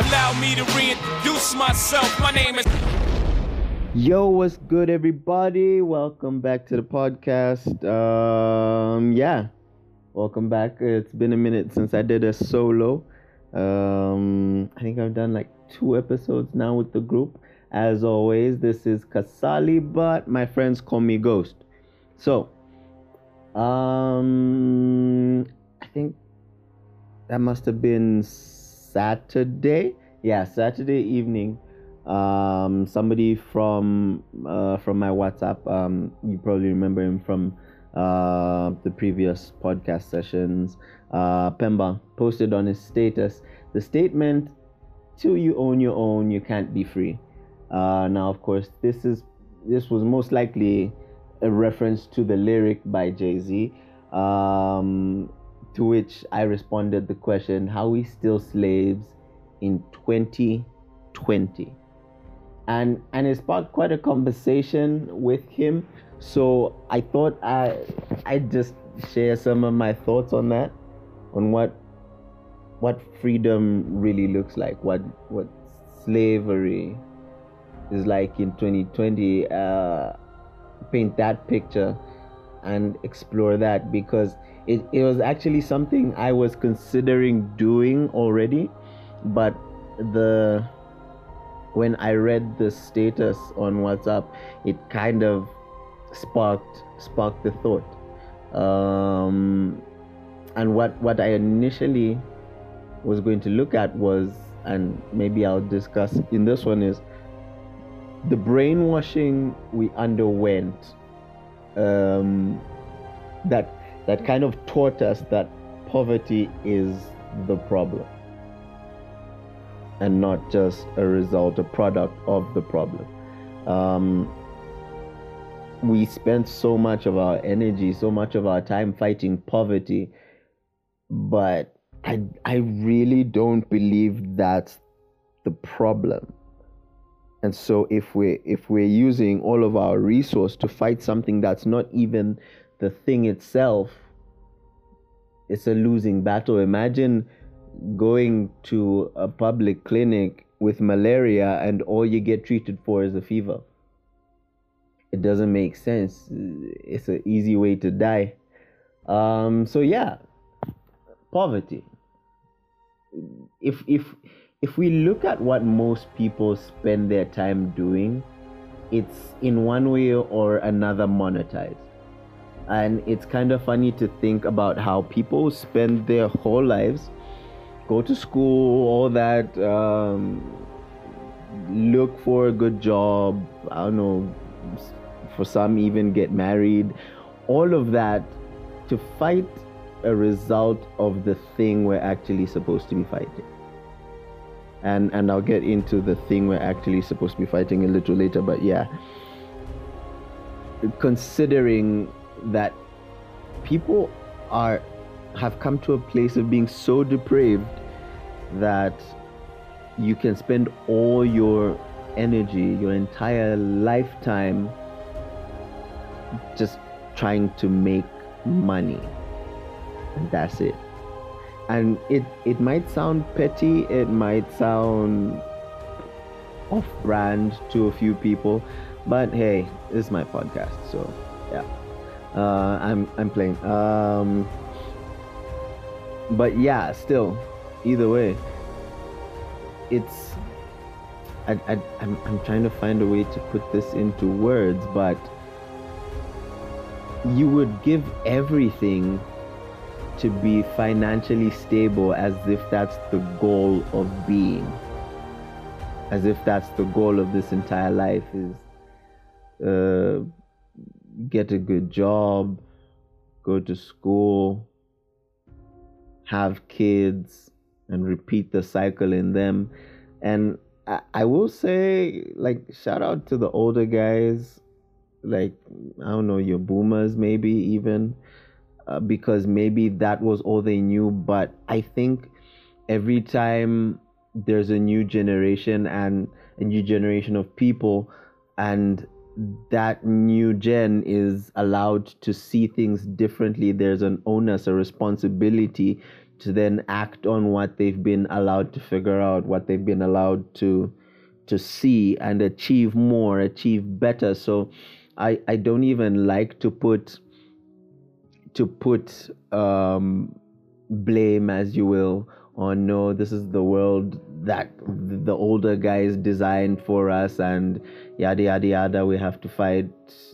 Allow me to reintroduce myself. My name is. Yo, what's good, everybody? Welcome back to the podcast. Um, yeah, welcome back. It's been a minute since I did a solo. Um, I think I've done like two episodes now with the group. As always, this is Kasali, but my friends call me Ghost. So, um, I think that must have been Saturday. Yeah, Saturday evening. Um, somebody from uh, from my WhatsApp. Um, you probably remember him from uh, the previous podcast sessions. Uh, Pemba posted on his status the statement: "Till you own your own, you can't be free." Uh, now, of course, this is this was most likely a reference to the lyric by Jay Z. Um, to which I responded the question, How we still slaves in 2020? And, and it sparked quite a conversation with him. So I thought I I'd just share some of my thoughts on that, on what what freedom really looks like, what what slavery is like in 2020. Uh, paint that picture and explore that because it, it was actually something I was considering doing already, but the when I read the status on WhatsApp, it kind of sparked sparked the thought. Um, and what what I initially was going to look at was, and maybe I'll discuss in this one is the brainwashing we underwent um, that that kind of taught us that poverty is the problem and not just a result, a product of the problem. Um, we spent so much of our energy, so much of our time fighting poverty, but I I really don't believe that's the problem. And so if we if we're using all of our resource to fight something that's not even the thing itself, it's a losing battle. Imagine going to a public clinic with malaria and all you get treated for is a fever. It doesn't make sense. It's an easy way to die. Um, so yeah, poverty. If if if we look at what most people spend their time doing, it's in one way or another monetized. And it's kind of funny to think about how people spend their whole lives, go to school, all that, um, look for a good job, I don't know, for some even get married, all of that to fight a result of the thing we're actually supposed to be fighting and and I'll get into the thing we're actually supposed to be fighting a little later. But yeah, considering that people are have come to a place of being so depraved that you can spend all your energy, your entire lifetime, just trying to make money, and that's it. And it it might sound petty it might sound off brand to a few people but hey this is my podcast so yeah uh, i'm i'm playing. Um but yeah still either way it's I, I, I'm, I'm trying to find a way to put this into words but you would give everything to be financially stable as if that's the goal of being. As if that's the goal of this entire life is uh, get a good job go to school have kids and repeat the cycle in them and I, I will say like shout out to the older guys like i don't know your boomers maybe even uh, because maybe that was all they knew. But I think every time there's a new generation and a new generation of people, and that new gen is allowed to see things differently, there's an onus, a responsibility to then act on what they've been allowed to figure out, what they've been allowed to to see and achieve more, achieve better. So I I don't even like to put to put um, blame as you will on no this is the world that the older guys designed for us and yada yada yada we have to fight.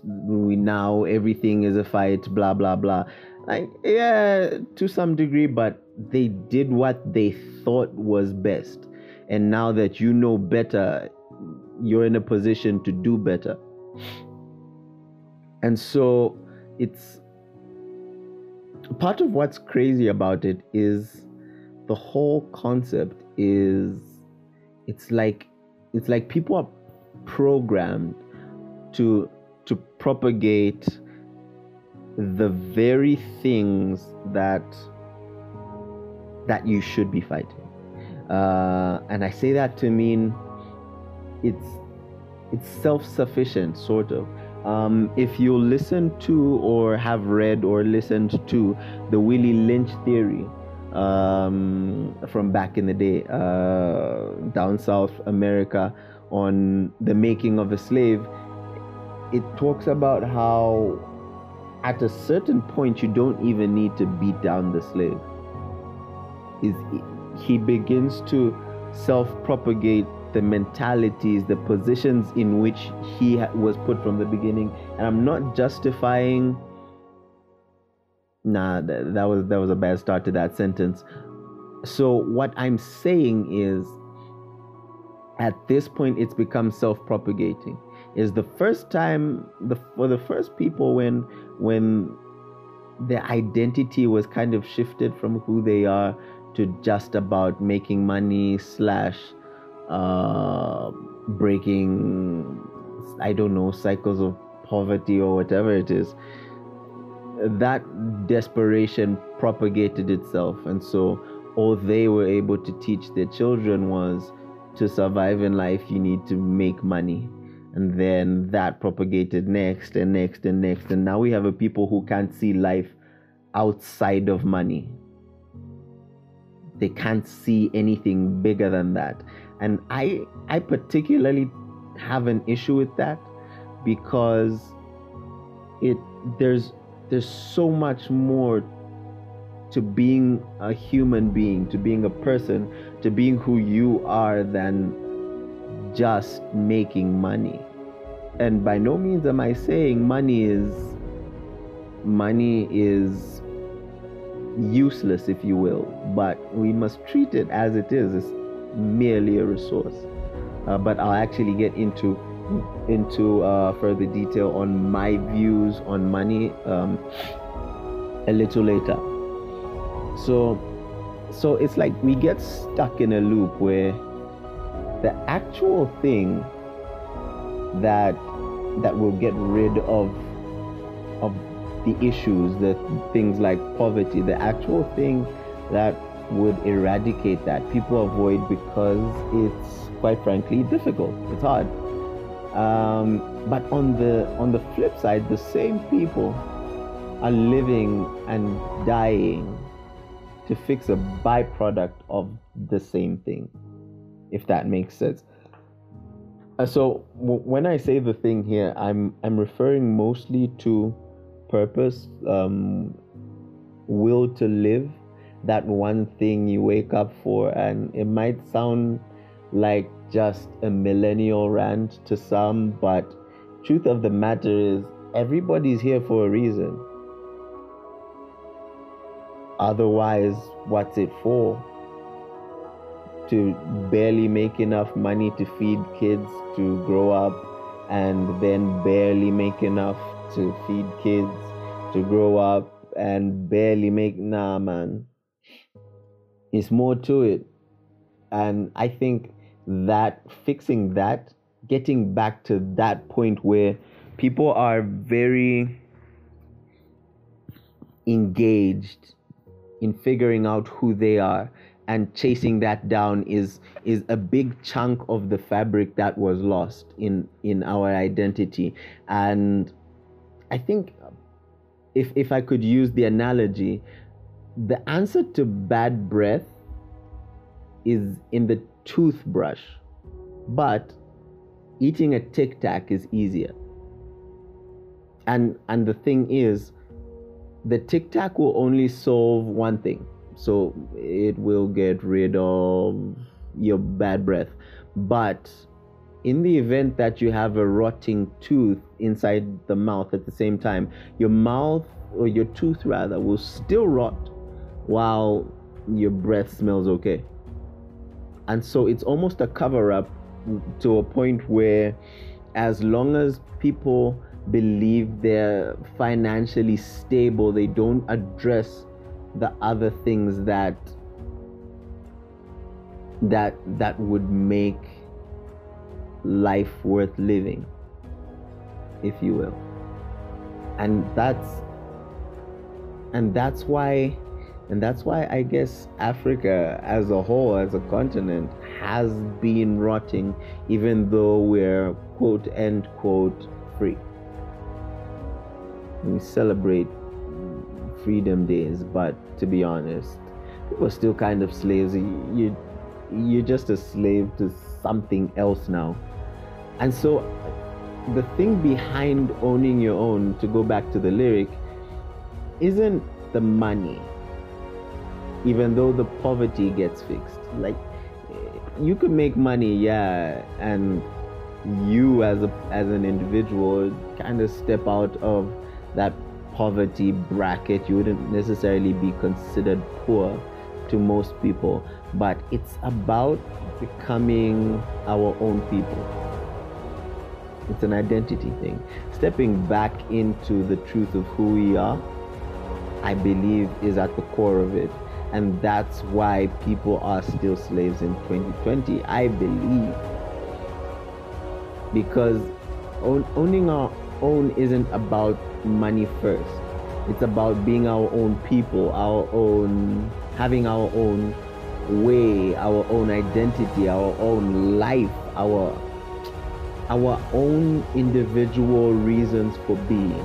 We now everything is a fight blah blah blah. Like yeah to some degree but they did what they thought was best. And now that you know better you're in a position to do better. And so it's part of what's crazy about it is the whole concept is it's like it's like people are programmed to to propagate the very things that that you should be fighting. Uh, and i say that to mean it's it's self-sufficient sort of. Um, if you listen to or have read or listened to the Willie Lynch theory um, from back in the day, uh, down South America, on the making of a slave, it talks about how at a certain point you don't even need to beat down the slave. Is he begins to self-propagate the mentalities, the positions in which he was put from the beginning. And I'm not justifying. Nah, that, that was that was a bad start to that sentence. So what I'm saying is, at this point, it's become self-propagating. Is the first time the for the first people when when their identity was kind of shifted from who they are to just about making money slash uh, breaking, I don't know, cycles of poverty or whatever it is, that desperation propagated itself. And so all they were able to teach their children was to survive in life, you need to make money. And then that propagated next and next and next. And now we have a people who can't see life outside of money. They can't see anything bigger than that and i i particularly have an issue with that because it there's there's so much more to being a human being to being a person to being who you are than just making money and by no means am i saying money is money is useless if you will but we must treat it as it is it's merely a resource. Uh, but I'll actually get into into uh, further detail on my views on money um, a little later. So, so it's like we get stuck in a loop where the actual thing that that will get rid of of the issues, the things like poverty, the actual thing that would eradicate that. People avoid because it's quite frankly difficult. It's hard. Um, but on the on the flip side, the same people are living and dying to fix a byproduct of the same thing, if that makes sense. Uh, so w- when I say the thing here, I'm I'm referring mostly to purpose, um, will to live, that one thing you wake up for. And it might sound like just a millennial rant to some, but truth of the matter is everybody's here for a reason. Otherwise, what's it for? To barely make enough money to feed kids to grow up and then barely make enough to feed kids to grow up and barely make nah man it's more to it. And I think that fixing that, getting back to that point where people are very engaged in figuring out who they are and chasing that down is is a big chunk of the fabric that was lost in in our identity. And i think if if i could use the analogy the answer to bad breath is in the toothbrush, but eating a tic tac is easier. And and the thing is, the tic tac will only solve one thing. So it will get rid of your bad breath. But in the event that you have a rotting tooth inside the mouth at the same time, your mouth or your tooth rather will still rot while your breath smells okay. And so it's almost a cover up to a point where, as long as people believe they're financially stable, they don't address the other things that that that would make life worth living if you will. And that's and that's why and that's why I guess Africa as a whole, as a continent, has been rotting, even though we're quote end quote free. We celebrate freedom days, but to be honest, are still kind of slaves. You, you're just a slave to something else now. And so the thing behind owning your own, to go back to the lyric, isn't the money even though the poverty gets fixed. Like eh, you could make money, yeah, and you as a as an individual kind of step out of that poverty bracket. You wouldn't necessarily be considered poor to most people, but it's about becoming our own people. It's an identity thing. Stepping back into the truth of who we are, I believe, is at the core of it and that's why people are still slaves in 2020 i believe. Because owning our own isn't about money first. It's about being our own people our own having our own way our own identity our own life our our own individual reasons for being.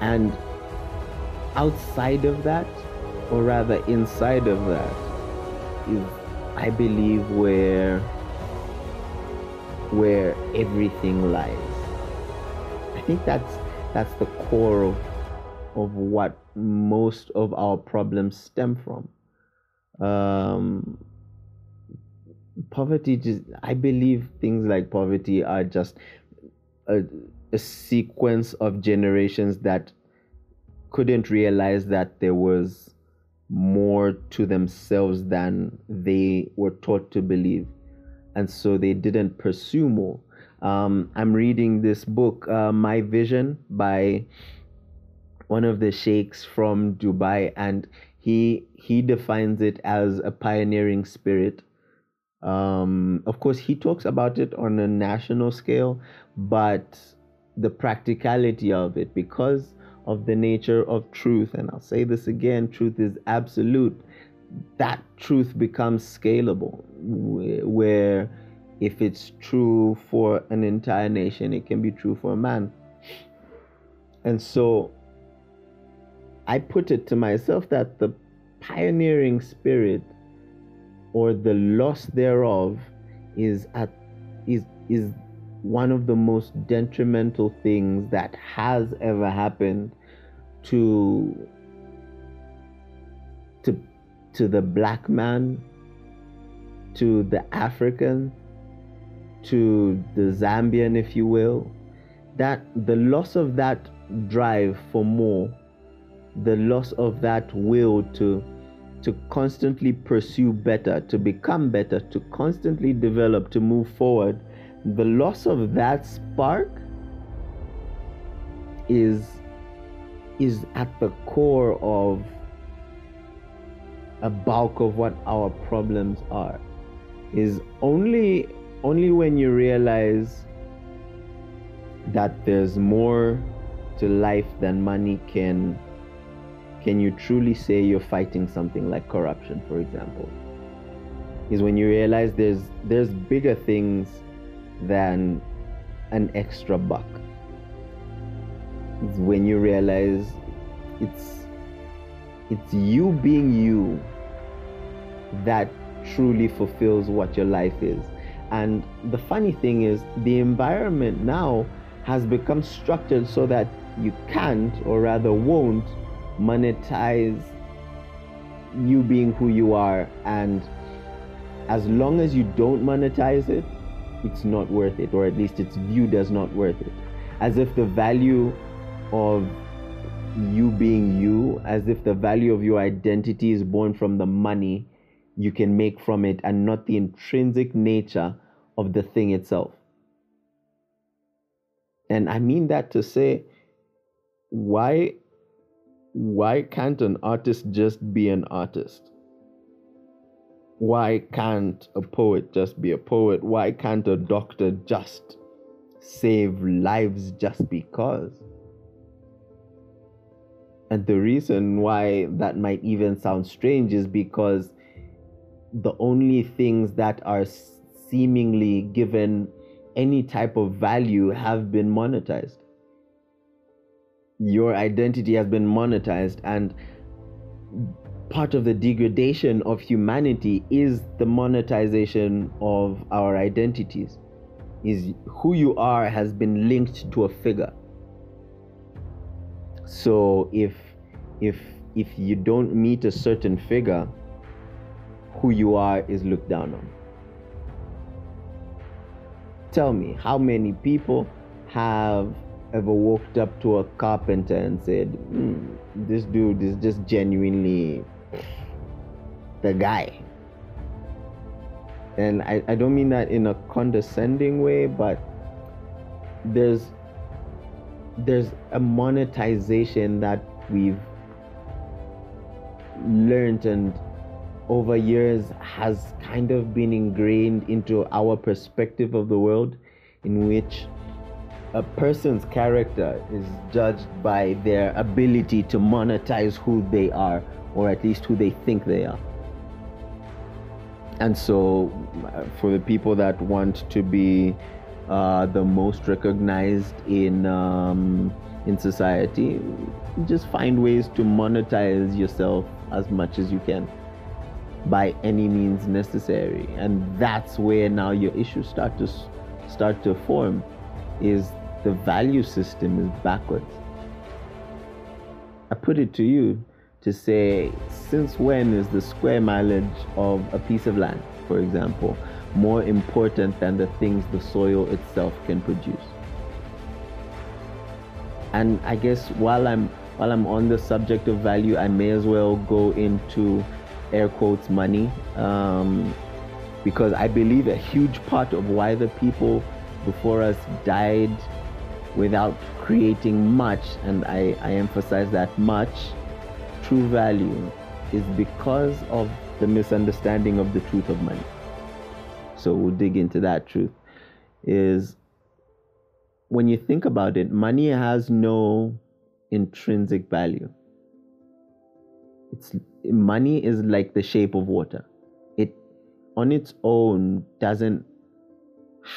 And outside of that, or rather inside of that, is I believe where where everything lies. I think that's that's the core of of what most of our problems stem from. Um, poverty just I believe things like poverty are just a, a sequence of generations that couldn't realize that there was more to themselves than they were taught to believe. And so they didn't pursue more. Um, I'm reading this book, uh, My Vision, by one of the sheikhs from Dubai, and he he defines it as a pioneering spirit. Um, of course, he talks about it on a national scale, but the practicality of it, because of the nature of truth. And I'll say this again truth is absolute. That truth becomes scalable, where if it's true for an entire nation, it can be true for a man. And so I put it to myself that the pioneering spirit or the loss thereof is at is is one of the most detrimental things that has ever happened to to to the black man to the african to the zambian if you will that the loss of that drive for more the loss of that will to to constantly pursue better to become better to constantly develop to move forward the loss of that spark is is at the core of a bulk of what our problems are is only only when you realize that there's more to life than money can can you truly say you're fighting something like corruption for example is when you realize there's there's bigger things than an extra buck. It's when you realize it's it's you being you that truly fulfills what your life is. And the funny thing is, the environment now has become structured so that you can't, or rather won't, monetize you being who you are. And as long as you don't monetize it, it's not worth it, or at least it's viewed as not worth it. As if the value of you being you, as if the value of your identity is born from the money you can make from it and not the intrinsic nature of the thing itself. And I mean that to say, why why can't an artist just be an artist? Why can't a poet just be a poet? Why can't a doctor just save lives just because? And the reason why that might even sound strange is because the only things that are seemingly given any type of value have been monetized. Your identity has been monetized, and part of the degradation of humanity is the monetization of our identities. Is who you are has been linked to a figure. So if if if you don't meet a certain figure, who you are is looked down on. Tell me, how many people have ever walked up to a carpenter and said, mm, This dude is just genuinely the guy? And I, I don't mean that in a condescending way, but there's there's a monetization that we've learned and over years has kind of been ingrained into our perspective of the world, in which a person's character is judged by their ability to monetize who they are, or at least who they think they are. And so, uh, for the people that want to be uh, the most recognized in um, in society, just find ways to monetize yourself as much as you can by any means necessary. And that's where now your issues start to start to form is the value system is backwards. I put it to you to say since when is the square mileage of a piece of land for example more important than the things the soil itself can produce and i guess while i'm while i'm on the subject of value i may as well go into air quotes money um, because I believe a huge part of why the people before us died without creating much, and I, I emphasize that much, true value is because of the misunderstanding of the truth of money. So we'll dig into that truth. Is when you think about it, money has no intrinsic value. It's money is like the shape of water. It on its own doesn't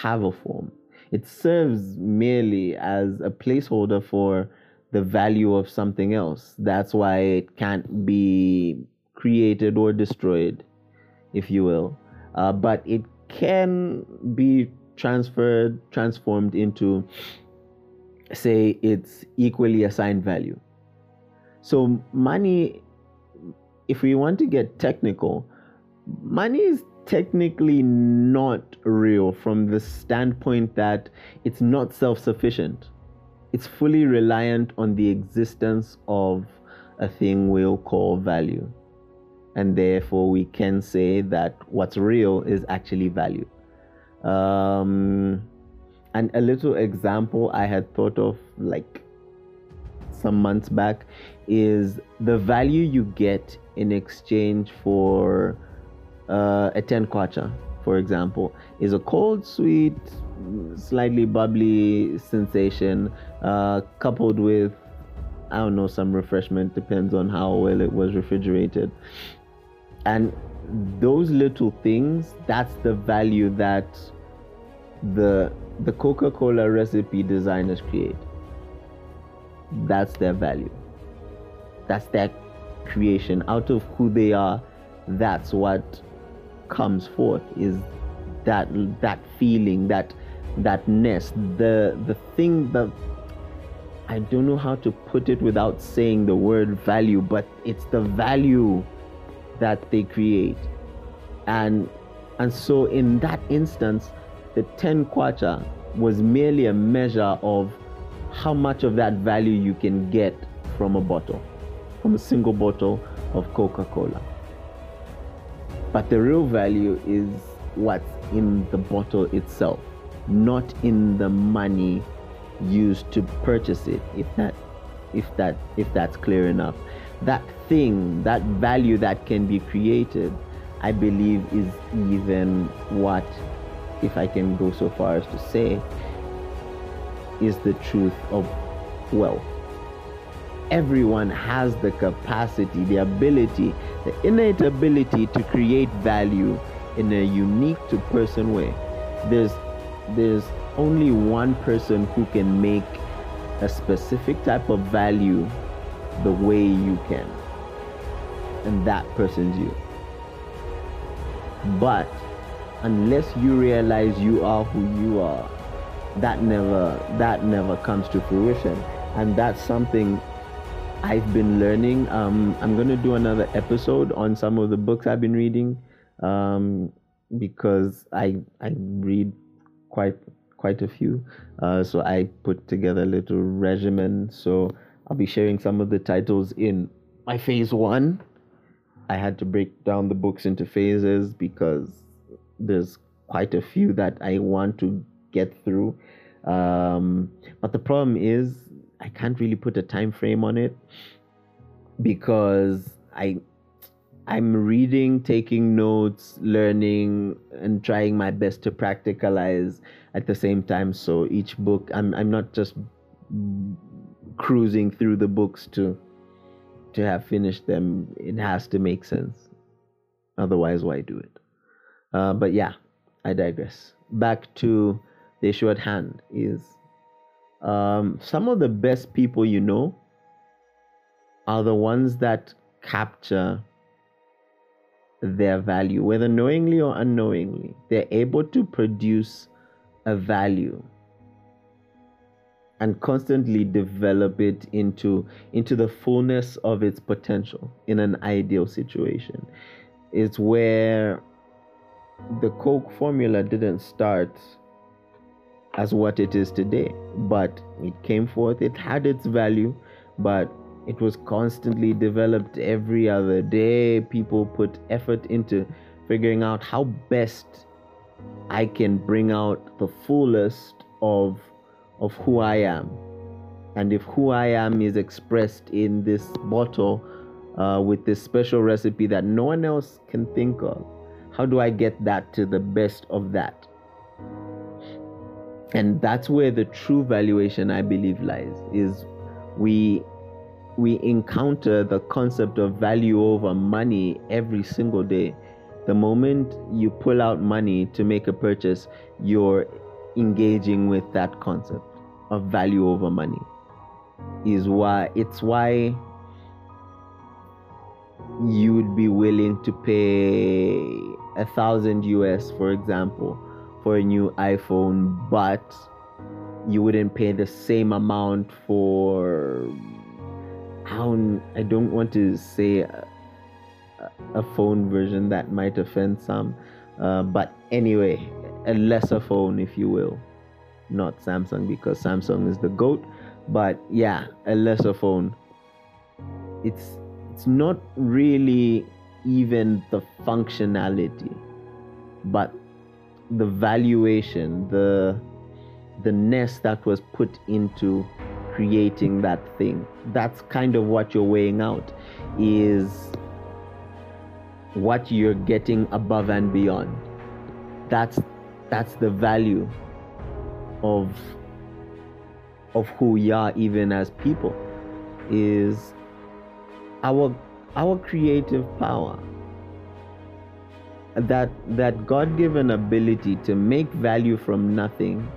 have a form. It serves merely as a placeholder for the value of something else. That's why it can't be created or destroyed, if you will. Uh, but it can be transferred, transformed into, say, its equally assigned value. So money if we want to get technical, money is technically not real from the standpoint that it's not self sufficient. It's fully reliant on the existence of a thing we'll call value. And therefore, we can say that what's real is actually value. Um, and a little example I had thought of like some months back is the value you get in exchange for uh, a 10 kwacha, for example, is a cold, sweet, slightly bubbly sensation uh, coupled with, I don't know, some refreshment, depends on how well it was refrigerated. And those little things, that's the value that the the Coca-Cola recipe designers create. That's their value. That's their creation, out of who they are, that's what comes forth is that that feeling, that that nest, the the thing that I don't know how to put it without saying the word value, but it's the value that they create. And and so in that instance, the 10 kwacha was merely a measure of how much of that value you can get from a bottle, from a single bottle of Coca Cola. But the real value is what's in the bottle itself, not in the money used to purchase it. If that, if that, if that's clear enough, that thing, that value that can be created, I believe is even what, if I can go so far as to say, is the truth of wealth. Everyone has the capacity, the ability, the innate ability to create value in a unique to person way. There's there's only one person who can make a specific type of value the way you can. And that person's you. But unless you realize you are who you are, that never that never comes to fruition and that's something I've been learning. Um, I'm going to do another episode on some of the books I've been reading um, because I I read quite quite a few. Uh, so I put together a little regimen. So I'll be sharing some of the titles in my phase one. I had to break down the books into phases because there's quite a few that I want to get through. Um, but the problem is, I can't really put a time frame on it because I I'm reading, taking notes, learning, and trying my best to practicalize at the same time. So each book, I'm I'm not just cruising through the books to to have finished them. It has to make sense. Otherwise, why do it? Uh, but yeah, I digress. Back to the issue at hand is um, some of the best people you know are the ones that capture their value, whether knowingly or unknowingly. They're able to produce a value and constantly develop it into into the fullness of its potential in an ideal situation. It's where the Coke formula didn't start as what it is today. But it came forth, it had its value, but it was constantly developed every other day. People put effort into figuring out how best I can bring out the fullest of of who I am. And if who I am is expressed in this bottle uh, with this special recipe that no one else can think of, how do I get that to the best of that? and that's where the true valuation i believe lies is we we encounter the concept of value over money every single day the moment you pull out money to make a purchase you're engaging with that concept of value over money is why it's why you would be willing to pay a thousand us for example for a new iPhone, but you wouldn't pay the same amount for. I don't, I don't want to say a, a phone version that might offend some, uh, but anyway, a lesser phone, if you will. Not Samsung because Samsung is the goat, but yeah, a lesser phone. It's it's not really even the functionality, but the valuation, the the nest that was put into creating that thing. That's kind of what you're weighing out is what you're getting above and beyond. That's that's the value of of who we are even as people is our our creative power that that god-given ability to make value from nothing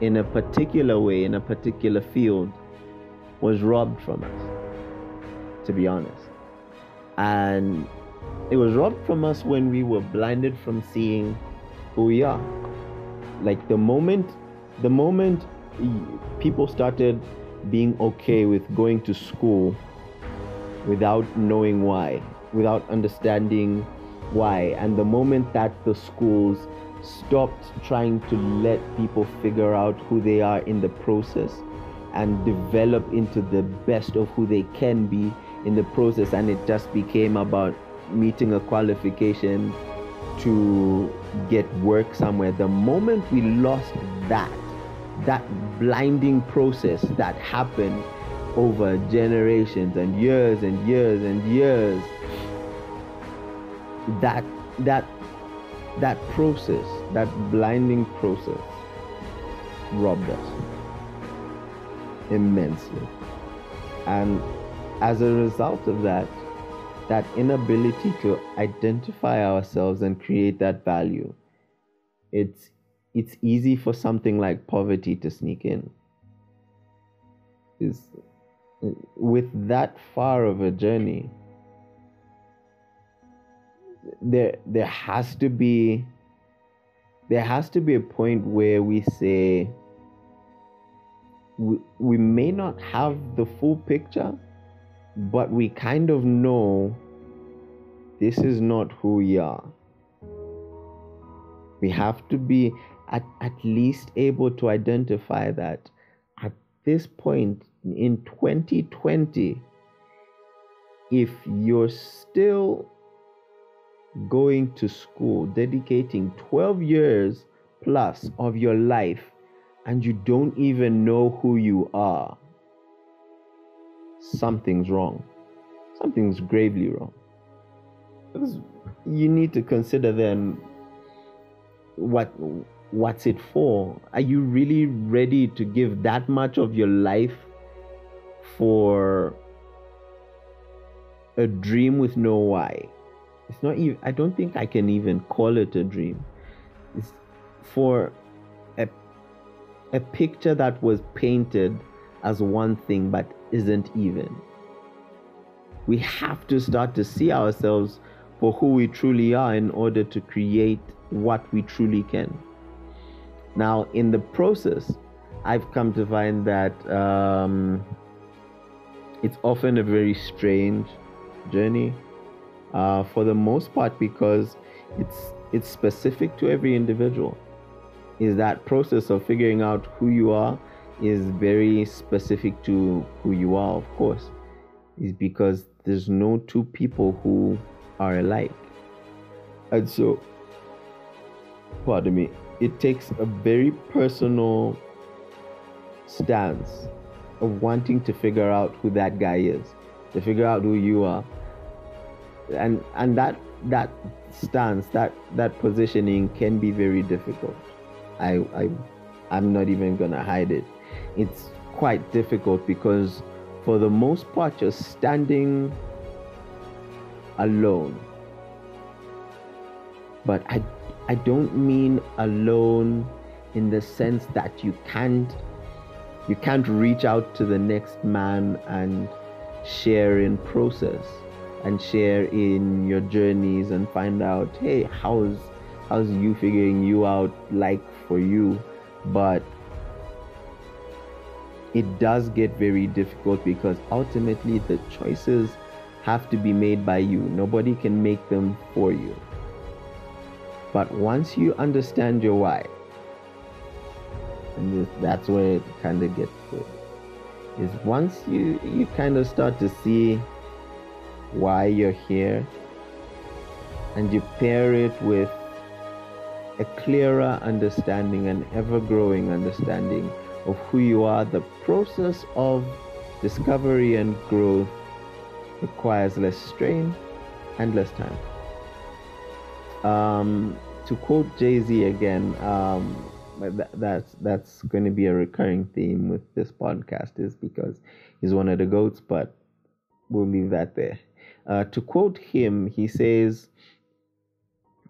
in a particular way in a particular field was robbed from us to be honest And it was robbed from us when we were blinded from seeing who we are. Like the moment, the moment people started being okay with going to school without knowing why, without understanding why, and the moment that the schools stopped trying to let people figure out who they are in the process and develop into the best of who they can be in the process, and it just became about meeting a qualification to get work somewhere. The moment we lost that, that blinding process that happened over generations and years and years and years, that that that process, that blinding process, robbed us immensely. And as a result of that, that inability to identify ourselves and create that value, it's it's easy for something like poverty to sneak in. Is with that far of a journey, there there has to be there has to be a point where we say we, we may not have the full picture but we kind of know this is not who we are we have to be at, at least able to identify that at this point in 2020 if you're still going to school, dedicating 12 years plus of your life, and you don't even know who you are, something's wrong. Something's gravely wrong. Because you need to consider then what what's it for? Are you really ready to give that much of your life for a dream with no why? it's not even i don't think i can even call it a dream it's for a, a picture that was painted as one thing but isn't even we have to start to see ourselves for who we truly are in order to create what we truly can now in the process i've come to find that um, it's often a very strange journey uh, for the most part because it's it's specific to every individual. Is that process of figuring out who you are is very specific to who you are of course. Is because there's no two people who are alike. And so pardon me it takes a very personal stance of wanting to figure out who that guy is to figure out who you are. And and that that stance that that positioning can be very difficult. I i i'm not even gonna hide it. It's quite difficult because for the most part you're standing alone. But i i don't mean alone in the sense that you can't you can't reach out to the next man and share in process and share in your journeys and find out hey how's how's you figuring you out like for you? But it does get very difficult because ultimately the choices have to be made by you. Nobody can make them for you but once you understand your why and that's where it kind of gets good is once you you kind of start to see why you're here and you pair it with a clearer understanding, an ever growing understanding of who you are, the process of discovery and growth requires less strain and less time. Um, to quote Jay Z again, um, that, that's that's going to be a recurring theme with this podcast, is because he's one of the goats, but we'll leave that there. Uh, to quote him, he says,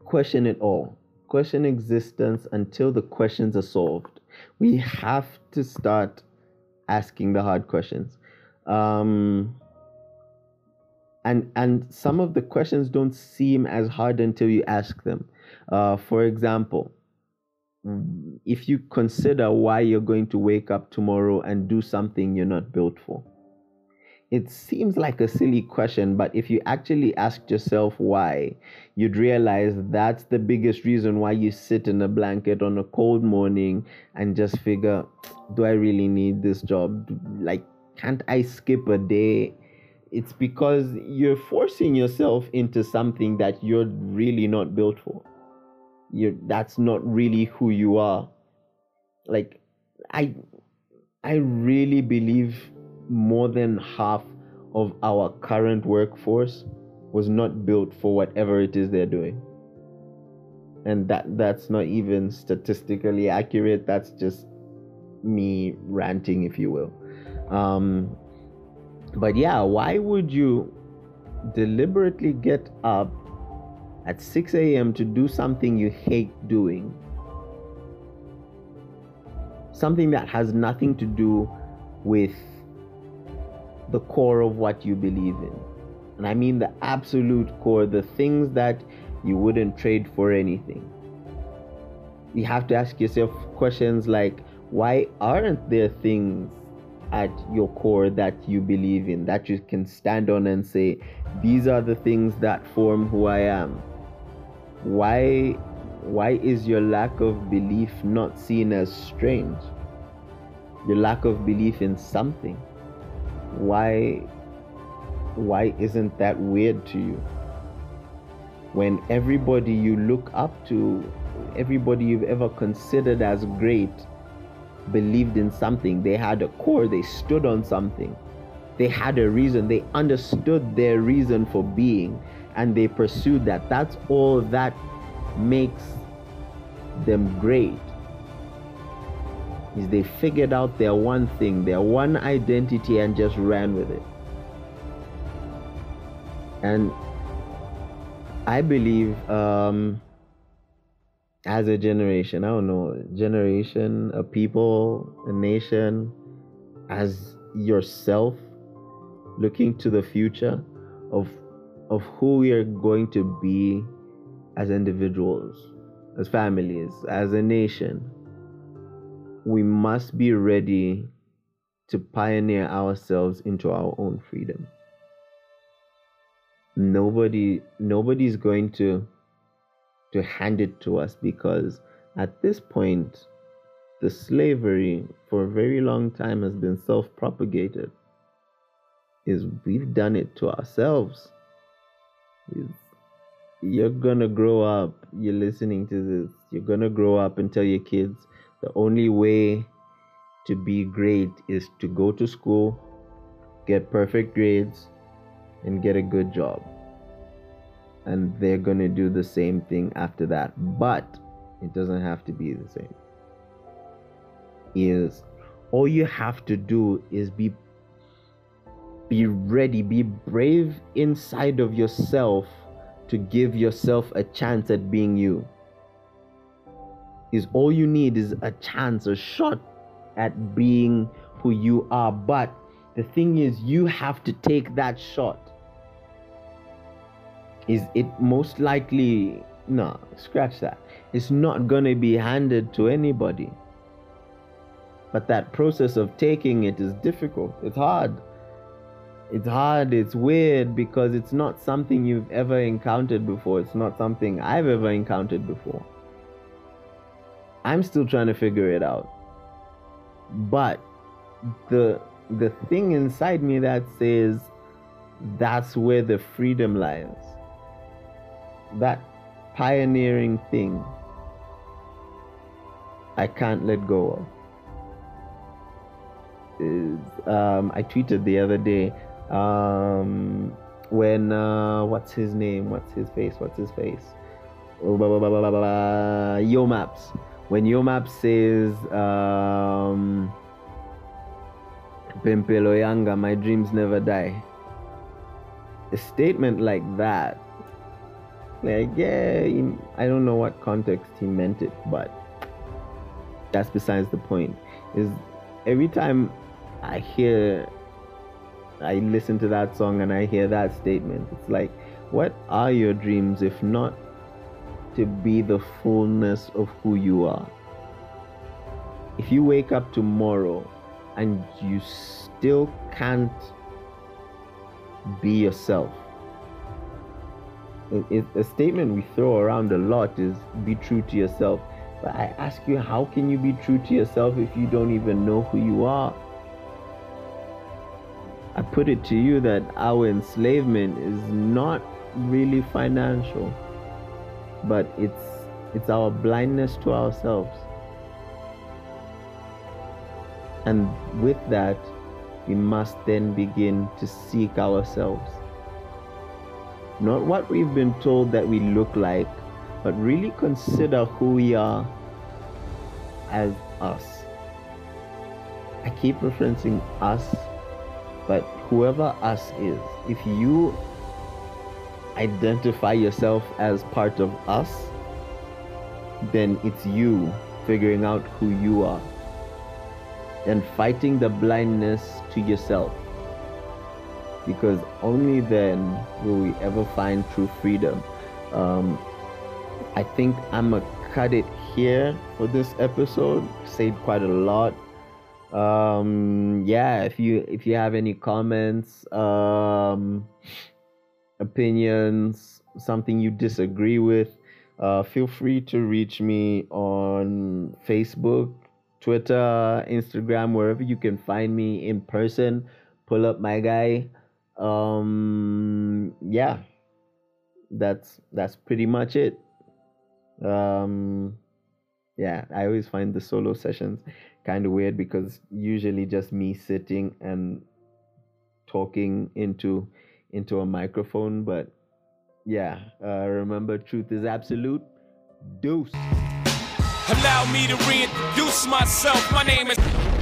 Question it all. Question existence until the questions are solved. We have to start asking the hard questions. Um, and and some of the questions don't seem as hard until you ask them. Uh, for example, if you consider why you're going to wake up tomorrow and do something you're not built for, it seems like a silly question, but if you actually asked yourself why, you'd realize that's the biggest reason why you sit in a blanket on a cold morning and just figure, do I really need this job? Like, can't I skip a day? It's because you're forcing yourself into something that you're really not built for. You're that's not really who you are. Like I I really believe more than half of our current workforce was not built for whatever it is they're doing and that that's not even statistically accurate that's just me ranting if you will um, but yeah why would you deliberately get up at 6 a.m to do something you hate doing something that has nothing to do with the core of what you believe in. And I mean the absolute core, the things that you wouldn't trade for anything. You have to ask yourself questions like why aren't there things at your core that you believe in that you can stand on and say these are the things that form who I am? Why why is your lack of belief not seen as strange? Your lack of belief in something why why isn't that weird to you when everybody you look up to everybody you've ever considered as great believed in something they had a core they stood on something. They had a reason they understood their reason for being and they pursued that. That's all that makes them great. Is they figured out their one thing, their one identity, and just ran with it. And I believe, um, as a generation, I don't know, generation, a people, a nation, as yourself, looking to the future of of who we are going to be as individuals, as families, as a nation we must be ready to pioneer ourselves into our own freedom. Nobody nobody's going to to hand it to us because at this point the slavery for a very long time has been self-propagated is we've done it to ourselves you're gonna grow up you're listening to this you're gonna grow up and tell your kids the only way to be great is to go to school, get perfect grades, and get a good job. And they're going to do the same thing after that. But it doesn't have to be the same. Is all you have to do is be be ready, be brave inside of yourself to give yourself a chance at being you is all you need is a chance, a shot at being who you are. But the thing is, you have to take that shot. Is it most likely, no, scratch that. It's not going to be handed to anybody. But that process of taking it is difficult, it's hard. It's hard, it's weird because it's not something you've ever encountered before. It's not something I've ever encountered before. I'm still trying to figure it out. But the the thing inside me that says that's where the freedom lies. That pioneering thing I can't let go of. Um, I tweeted the other day um, when uh, what's his name? What's his face? What's his face? Yo Maps when Yo Maps says um, Pempelo Yanga, my dreams never die. A statement like that, like yeah, he, I don't know what context he meant it, but that's besides the point. Is every time I hear I listen to that song and I hear that statement. It's like, what are your dreams if not to be the fullness of who you are? If you wake up tomorrow and you still can't be yourself, a statement we throw around a lot is be true to yourself. But I ask you, how can you be true to yourself if you don't even know who you are? I put it to you that our enslavement is not really financial, but it's it's our blindness to ourselves. And with that, we must then begin to seek ourselves. Not what we've been told that we look like, but really consider who we are as us. I keep referencing us, but whoever us is, if you identify yourself as part of us, then it's you figuring out who you are and fighting the blindness to yourself. Because only then will we ever find true freedom. Um, I think I'm gonna cut it here for this episode. Said quite a lot. Um, yeah, if you if you have any comments, um, opinions, something you disagree with, uh, feel free to reach me on Facebook, Twitter, Instagram, wherever you can find me in person. Pull up my guy. Um, yeah, that's that's pretty much it. Um, yeah, I always find the solo sessions kind of weird because usually just me sitting and talking into into a microphone, but yeah, uh, remember truth is absolute. Deuce. Allow me to reintroduce myself. My name is.